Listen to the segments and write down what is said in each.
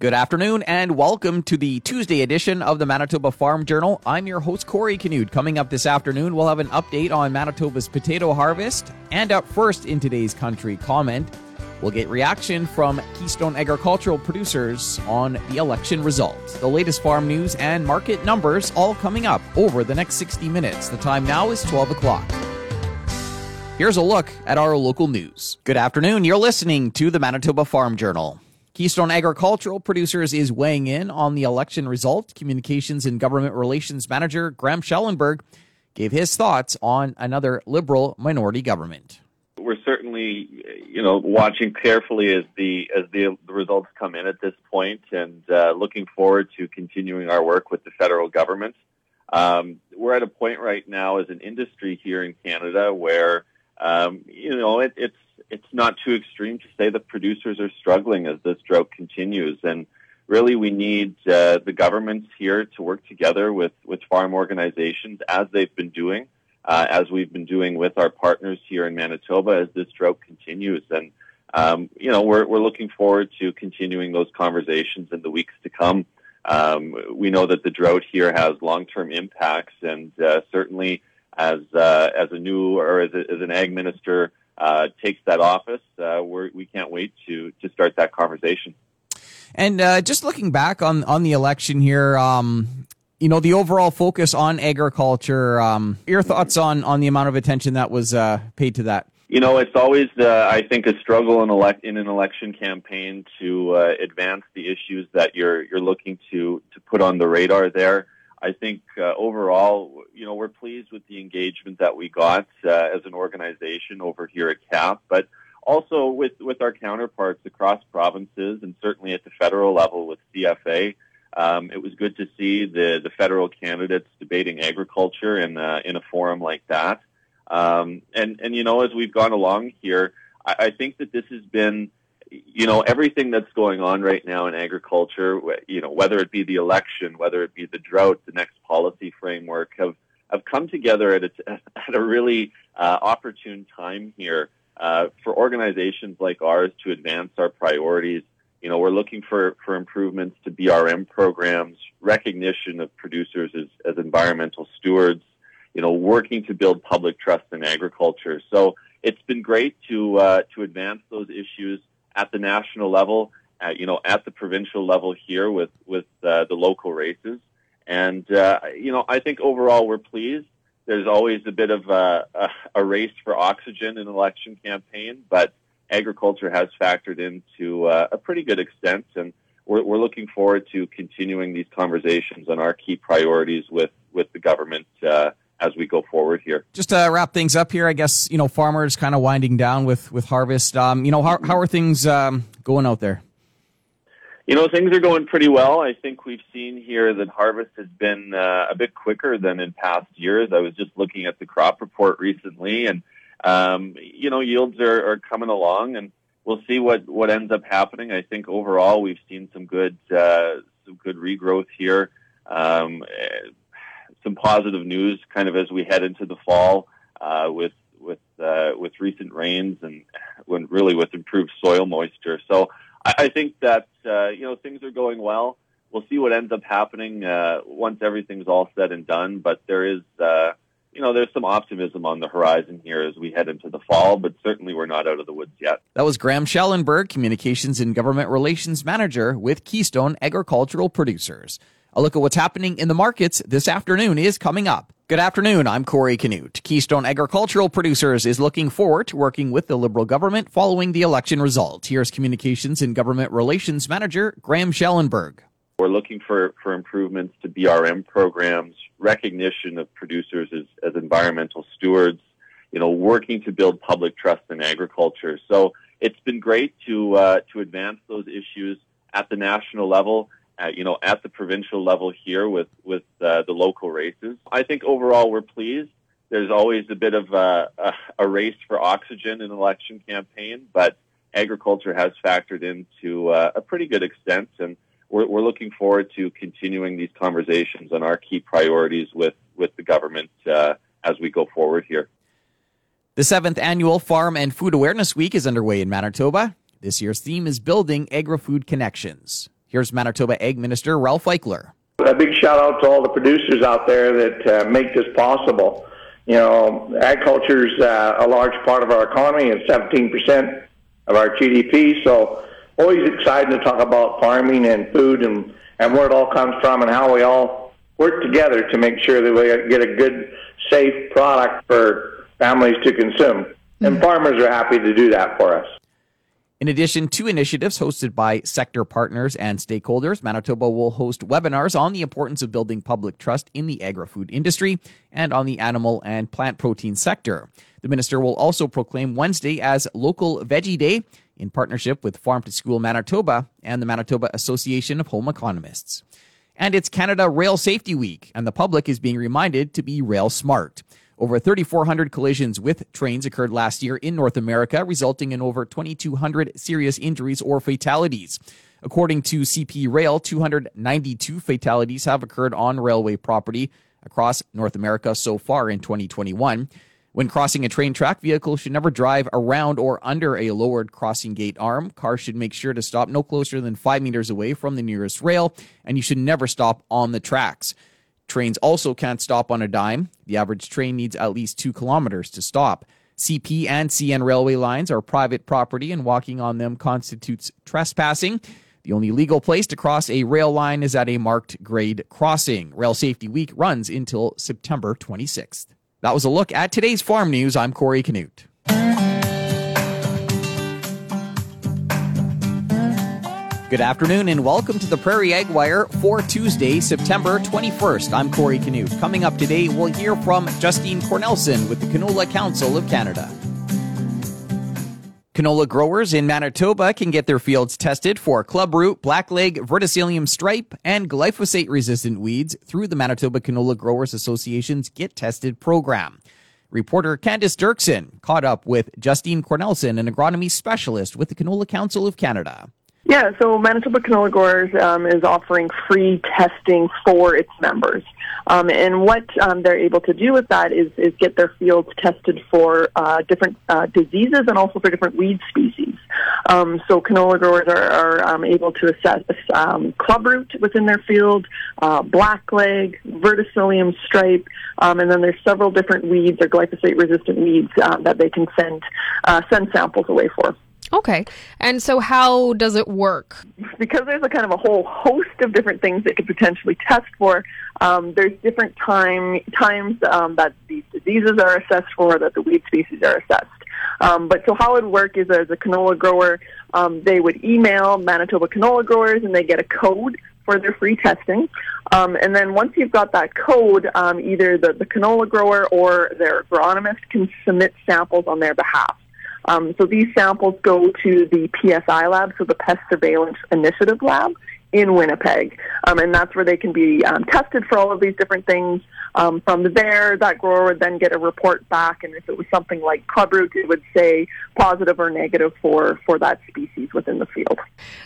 Good afternoon and welcome to the Tuesday edition of the Manitoba Farm Journal. I'm your host, Corey Canute. Coming up this afternoon, we'll have an update on Manitoba's potato harvest. And up first in today's country comment, we'll get reaction from Keystone Agricultural producers on the election results. The latest farm news and market numbers all coming up over the next 60 minutes. The time now is 12 o'clock. Here's a look at our local news. Good afternoon. You're listening to the Manitoba Farm Journal. Keystone Agricultural Producers is weighing in on the election result. Communications and Government Relations Manager Graham Schellenberg gave his thoughts on another Liberal minority government. We're certainly, you know, watching carefully as the as the, the results come in at this point, and uh, looking forward to continuing our work with the federal government. Um, we're at a point right now as an industry here in Canada where, um, you know, it, it's it's not too extreme to say that producers are struggling as this drought continues. And really, we need uh, the governments here to work together with, with farm organizations as they've been doing, uh, as we've been doing with our partners here in Manitoba as this drought continues. And, um, you know, we're, we're looking forward to continuing those conversations in the weeks to come. Um, we know that the drought here has long-term impacts, and uh, certainly as uh, as a new or as, a, as an ag minister, uh, takes that office, uh, we're, we can't wait to to start that conversation. And uh, just looking back on on the election here, um, you know, the overall focus on agriculture. Um, your thoughts on on the amount of attention that was uh, paid to that? You know, it's always, uh, I think, a struggle in, elect- in an election campaign to uh, advance the issues that you're you're looking to to put on the radar there. I think uh, overall, you know, we're pleased with the engagement that we got uh, as an organization over here at KAP, but also with, with our counterparts across provinces and certainly at the federal level with CFA. Um, it was good to see the, the federal candidates debating agriculture in, uh, in a forum like that. Um, and, and, you know, as we've gone along here, I, I think that this has been you know, everything that's going on right now in agriculture, you know, whether it be the election, whether it be the drought, the next policy framework, have have come together at a, at a really uh, opportune time here uh, for organizations like ours to advance our priorities. You know, we're looking for, for improvements to BRM programs, recognition of producers as, as environmental stewards, you know, working to build public trust in agriculture. So it's been great to uh, to advance those issues at the national level, at, you know, at the provincial level here with with uh, the local races. And uh, you know, I think overall we're pleased. There's always a bit of a, a, a race for oxygen in an election campaign, but agriculture has factored into uh, a pretty good extent, and we're, we're looking forward to continuing these conversations on our key priorities with with the government uh, as we go forward here. Just to wrap things up here, I guess you know farmers kind of winding down with with harvest. Um, you know how how are things um, going out there? You know things are going pretty well. I think we've seen here that harvest has been uh, a bit quicker than in past years. I was just looking at the crop report recently, and um, you know yields are, are coming along, and we'll see what what ends up happening. I think overall we've seen some good uh, some good regrowth here. Um, some positive news kind of as we head into the fall uh, with with uh, with recent rains and when really with improved soil moisture. So I, I think that uh, you know things are going well. We'll see what ends up happening uh, once everything's all said and done. But there is uh, you know, there's some optimism on the horizon here as we head into the fall, but certainly we're not out of the woods yet. That was Graham Schellenberg, Communications and Government Relations Manager with Keystone Agricultural Producers. A look at what's happening in the markets this afternoon is coming up. Good afternoon. I'm Corey Canute. Keystone Agricultural Producers is looking forward to working with the Liberal government following the election results. Here's Communications and Government Relations Manager Graham Schellenberg. We're looking for, for improvements to BRM programs, recognition of producers as, as environmental stewards, you know, working to build public trust in agriculture. So it's been great to uh, to advance those issues at the national level at, you know, at the provincial level here with with uh, the local races. I think overall we're pleased. There's always a bit of a, a, a race for oxygen in an election campaign, but agriculture has factored into uh, a pretty good extent, and we're, we're looking forward to continuing these conversations on our key priorities with with the government uh, as we go forward here. The seventh annual Farm and Food Awareness Week is underway in Manitoba. This year's theme is building agri-food connections. Here's Manitoba Ag Minister Ralph Eichler. A big shout out to all the producers out there that uh, make this possible. You know, agriculture is uh, a large part of our economy and 17% of our GDP. So, always exciting to talk about farming and food and, and where it all comes from and how we all work together to make sure that we get a good, safe product for families to consume. And mm-hmm. farmers are happy to do that for us. In addition to initiatives hosted by sector partners and stakeholders, Manitoba will host webinars on the importance of building public trust in the agri food industry and on the animal and plant protein sector. The minister will also proclaim Wednesday as Local Veggie Day in partnership with Farm to School Manitoba and the Manitoba Association of Home Economists. And it's Canada Rail Safety Week, and the public is being reminded to be rail smart. Over 3,400 collisions with trains occurred last year in North America, resulting in over 2,200 serious injuries or fatalities. According to CP Rail, 292 fatalities have occurred on railway property across North America so far in 2021. When crossing a train track, vehicles should never drive around or under a lowered crossing gate arm. Cars should make sure to stop no closer than five meters away from the nearest rail, and you should never stop on the tracks. Trains also can't stop on a dime. The average train needs at least two kilometers to stop. CP and CN railway lines are private property, and walking on them constitutes trespassing. The only legal place to cross a rail line is at a marked grade crossing. Rail Safety Week runs until September 26th. That was a look at today's farm news. I'm Corey Canute. Good afternoon and welcome to the Prairie Ag Wire for Tuesday, September 21st. I'm Corey Canute. Coming up today, we'll hear from Justine Cornelsen with the Canola Council of Canada. Canola growers in Manitoba can get their fields tested for clubroot, blackleg, verticillium stripe, and glyphosate resistant weeds through the Manitoba Canola Growers Association's Get Tested program. Reporter Candice Dirksen caught up with Justine Cornelsen, an agronomy specialist with the Canola Council of Canada. Yeah, so Manitoba Canola Growers um, is offering free testing for its members. Um, and what um, they're able to do with that is, is get their fields tested for uh, different uh, diseases and also for different weed species. Um, so canola growers are, are um, able to assess um, clubroot within their field, uh, blackleg, verticillium stripe, and then there's several different weeds or glyphosate-resistant weeds uh, that they can send uh, send samples away for. Okay. And so how does it work? Because there's a kind of a whole host of different things that could potentially test for, um, there's different time times um, that these diseases are assessed for, that the weed species are assessed. Um, but so how it would work is as a canola grower, um, they would email Manitoba canola growers and they get a code for their free testing. Um, and then once you've got that code, um, either the, the canola grower or their agronomist can submit samples on their behalf. Um, so these samples go to the PSI lab, so the Pest Surveillance Initiative lab in Winnipeg, um, and that's where they can be um, tested for all of these different things. Um, from there, that grower would then get a report back, and if it was something like clubroot, it would say positive or negative for for that species within the field.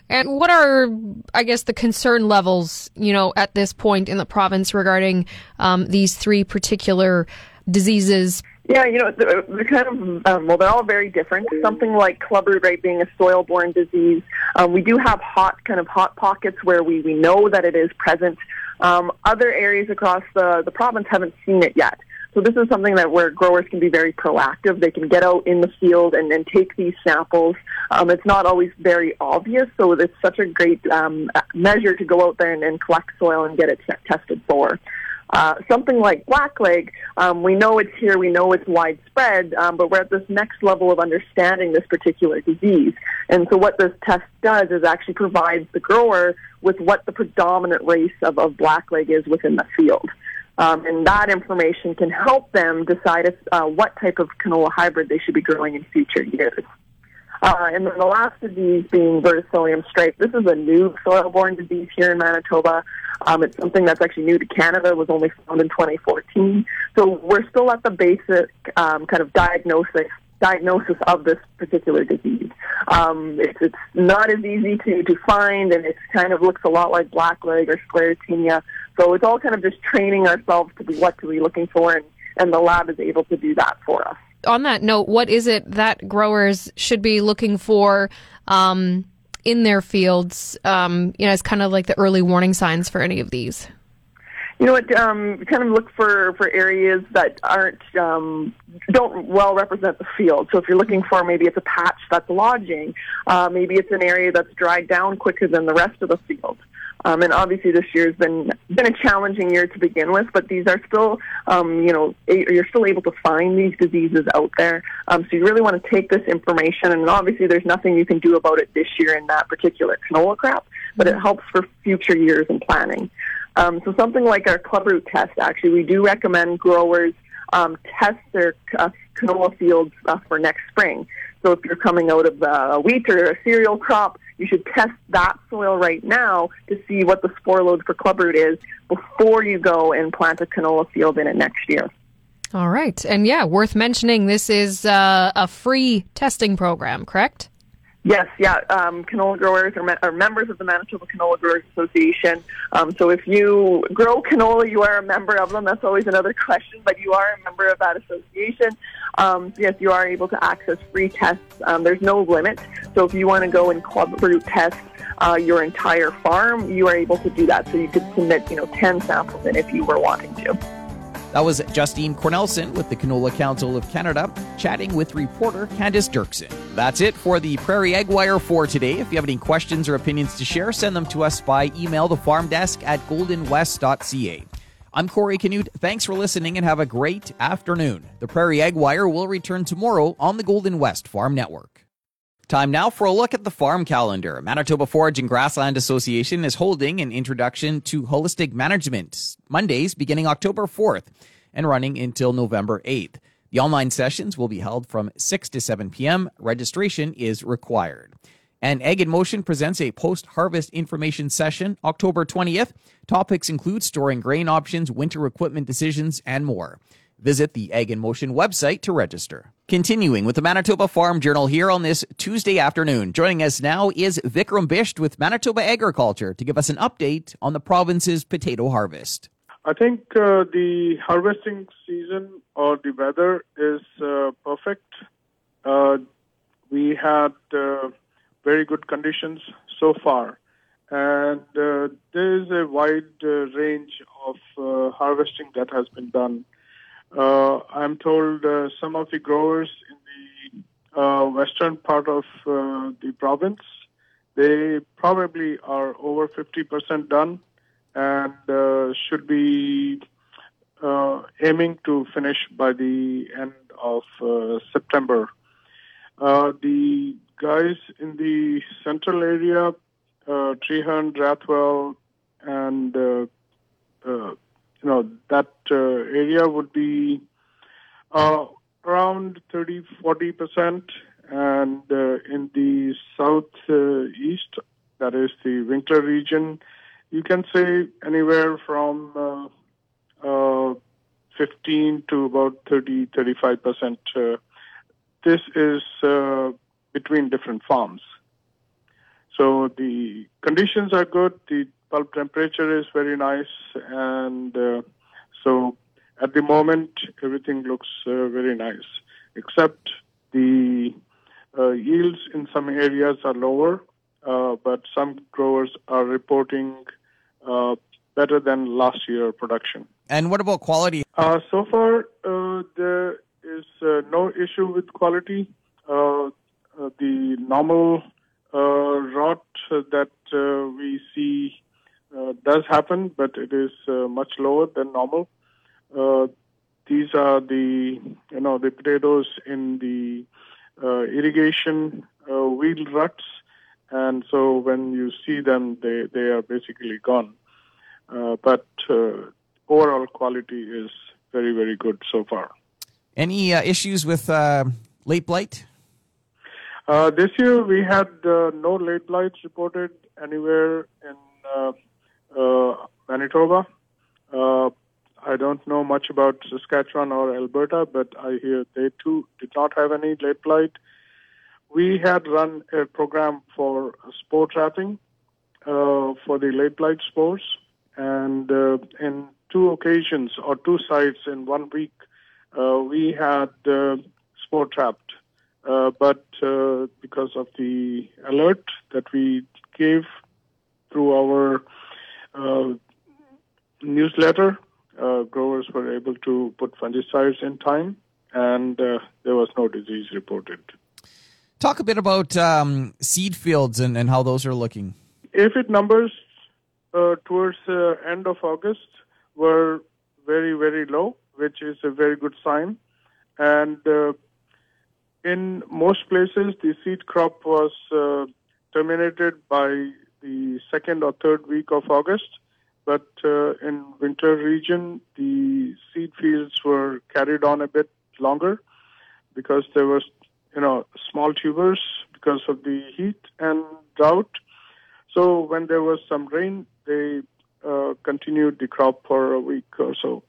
And what are, I guess, the concern levels, you know, at this point in the province regarding um, these three particular diseases? Yeah, you know, they're, kind of, um, well, they're all very different. Something like clubroot right being a soil-borne disease. Um, we do have hot, kind of hot pockets where we, we know that it is present. Um, other areas across the, the province haven't seen it yet. So this is something that where growers can be very proactive. They can get out in the field and, and take these samples. Um, it's not always very obvious, so it's such a great um, measure to go out there and, and collect soil and get it tested for. Uh, something like blackleg, um, we know it's here, we know it's widespread, um, but we're at this next level of understanding this particular disease. And so what this test does is actually provides the grower with what the predominant race of, of blackleg is within the field. Um, and that information can help them decide if, uh, what type of canola hybrid they should be growing in future years. Uh, and then the last disease being verticillium stripe. This is a new soil-borne disease here in Manitoba. Um, it's something that's actually new to Canada. It was only found in 2014. So we're still at the basic um, kind of diagnosis diagnosis of this particular disease. Um, it's, it's not as easy to, to find, and it kind of looks a lot like blackleg or sclerotinia. So it's all kind of just training ourselves to be what to be looking for, and, and the lab is able to do that for us on that note, what is it that growers should be looking for um, in their fields, um, you know, as kind of like the early warning signs for any of these? You know what? Um, kind of look for for areas that aren't um, don't well represent the field. So if you're looking for maybe it's a patch that's lodging, uh, maybe it's an area that's dried down quicker than the rest of the field. Um, and obviously, this year has been been a challenging year to begin with, but these are still, um, you know, you're still able to find these diseases out there. Um, so you really want to take this information, and obviously, there's nothing you can do about it this year in that particular canola crop, but it helps for future years in planning. Um, so something like our clubroot test, actually, we do recommend growers um, test their uh, canola fields uh, for next spring. So if you're coming out of a wheat or a cereal crop, you should test that soil right now to see what the spore load for clubroot is before you go and plant a canola field in it next year. All right. And yeah, worth mentioning this is uh, a free testing program, correct? Yes, yeah. Um, canola growers are, are, members of the Manitoba Canola Growers Association. Um, so if you grow canola, you are a member of them. That's always another question, but you are a member of that association. Um, yes, you are able to access free tests. Um, there's no limit. So if you want to go and club root test uh, your entire farm, you are able to do that. So you could submit, you know, 10 samples in if you were wanting to. That was Justine Cornelsen with the Canola Council of Canada chatting with reporter Candice Dirksen. That's it for the Prairie Ag Wire for today. If you have any questions or opinions to share, send them to us by email, the farm desk at goldenwest.ca. I'm Corey Canute. Thanks for listening and have a great afternoon. The Prairie Ag Wire will return tomorrow on the Golden West Farm Network. Time now for a look at the farm calendar. Manitoba Forage and Grassland Association is holding an introduction to holistic management Mondays beginning October 4th and running until November 8th. The online sessions will be held from 6 to 7 p.m. Registration is required. And Ag in Motion presents a post harvest information session October 20th. Topics include storing grain options, winter equipment decisions, and more. Visit the Ag in Motion website to register. Continuing with the Manitoba Farm Journal here on this Tuesday afternoon. Joining us now is Vikram Bisht with Manitoba Agriculture to give us an update on the province's potato harvest. I think uh, the harvesting season or the weather is uh, perfect. Uh, we had uh, very good conditions so far. And uh, there is a wide uh, range of harvesting that has been done. Uh, I'm told uh, some of the growers in the uh, western part of the province, they probably are over 50% done and should be aiming to finish by the end of September. the guys in the central area, uh, Treherne, Rathwell, and uh, uh, you know that uh, area would be uh, around 30, 40 percent, and uh, in the southeast, that is the Winkler region, you can say anywhere from 15 to about 30, 35 percent. this is between different farms. So the conditions are good. The pulp temperature is very nice, and uh, so at the moment everything looks uh, very nice, except the uh, yields in some areas are lower, uh, but some growers are reporting uh, better than last year production. And what about quality? Uh, so far, there is no issue with quality. Uh, the normal rot that uh, we see uh, does happen, but it is uh, much lower than normal. Uh, these are the you know the potatoes in the irrigation wheel ruts, and so when you see them, they they are basically gone. but overall quality is very very good so far. Any uh, issues with uh, late blight? Uh, this year we had uh, no late blights reported anywhere in uh, uh Manitoba. Uh, I don't know much about Saskatchewan or Alberta, but I hear they too did not have any late blight. We had run a program for trapping uh, for the late blight spores, and in two occasions or two sites in one week, we had spore trapped Uh, but uh, because of the alert that we gave through our uh, newsletter, uh, growers were able to put fungicides in time, and uh, there was no disease reported. Talk a bit about um, seed fields and, and how those are looking. Aphid numbers uh, towards the end of August were very, very low, which is a very good sign. And uh, in most places, the seed crop was uh, terminated by the second or third week of August. But uh, in Winkler region, the seed fields were carried on a bit longer because there was, you know, small tubers because of the heat and drought. So when there was some rain, they uh, continued the crop for a week or so,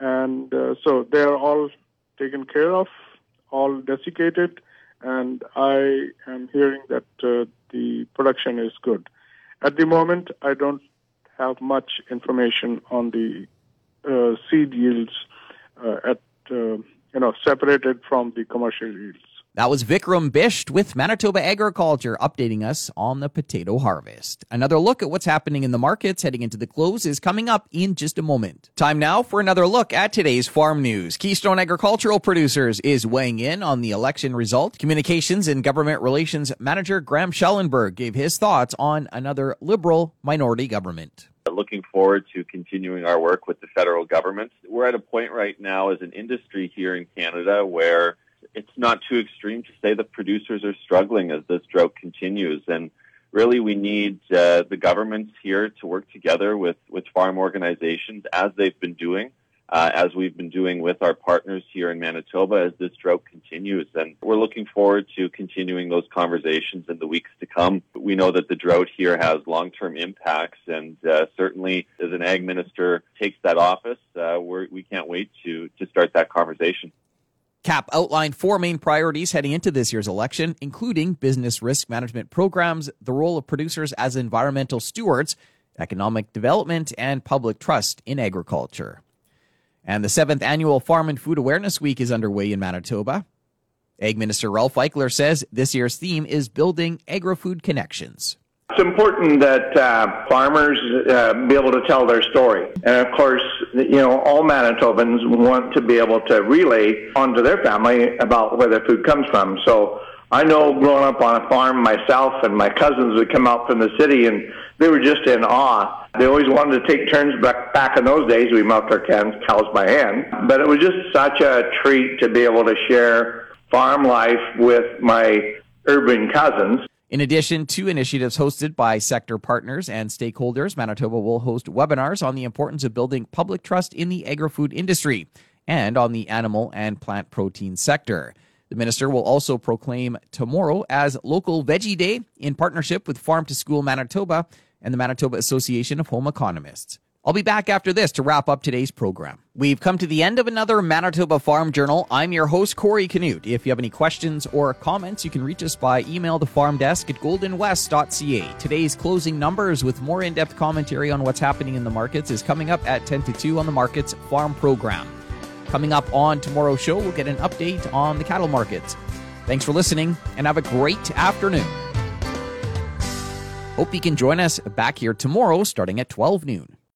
and uh, so they are all taken care of, all desiccated, and I am hearing that uh, the production is good. At the moment, I don't have much information on the uh, seed yields uh, at uh, you know separated from the commercial yields. That was Vikram Bisht with Manitoba Agriculture updating us on the potato harvest. Another look at what's happening in the markets heading into the close is coming up in just a moment. Time now for another look at today's farm news. Keystone Agricultural Producers is weighing in on the election result. Communications and Government Relations Manager Graham Schellenberg gave his thoughts on another liberal minority government looking forward to continuing our work with the federal government. We're at a point right now as an industry here in Canada where it's not too extreme to say that producers are struggling as this drought continues. And really, we need uh, the governments here to work together with, with farm organizations as they've been doing, uh, as we've been doing with our partners here in Manitoba as this drought continues. And we're looking forward to continuing those conversations in the weeks to come. We know that the drought here has long term impacts, and uh, certainly as an ag minister takes that office, uh, we can't wait to, to start that conversation. KAP outlined four main priorities heading into this year's election, including business risk management programs, the role of producers as environmental stewards, economic development, and public trust in agriculture. And the seventh annual Farm and Food Awareness Week is underway in Manitoba. Ag Minister Ralph Eichler says this year's theme is building agri-food connections. It's important that uh, farmers uh, be able to tell their story. And of course, you know, all Manitobans want to be able to relay onto their family about where their food comes from. So I know growing up on a farm myself and my cousins would come out from the city and they were just in awe. They always wanted to take turns back, back in those days. We milked our cows by hand. But it was just such a treat to be able to share farm life with my urban cousins. In addition to initiatives hosted by sector partners and stakeholders, Manitoba will host webinars on the importance of building public trust in the agri food industry and on the animal and plant protein sector. The minister will also proclaim tomorrow as Local Veggie Day in partnership with Farm to School Manitoba and the Manitoba Association of Home Economists. I'll be back after this to wrap up today's program. We've come to the end of another Manitoba Farm Journal. I'm your host, Corey Canute. If you have any questions or comments, you can reach us by email to farmdesk at goldenwest.ca. Today's closing numbers with more in depth commentary on what's happening in the markets is coming up at 10 to 2 on the Markets Farm Program. Coming up on tomorrow's show, we'll get an update on the cattle markets. Thanks for listening and have a great afternoon. Hope you can join us back here tomorrow starting at 12 noon.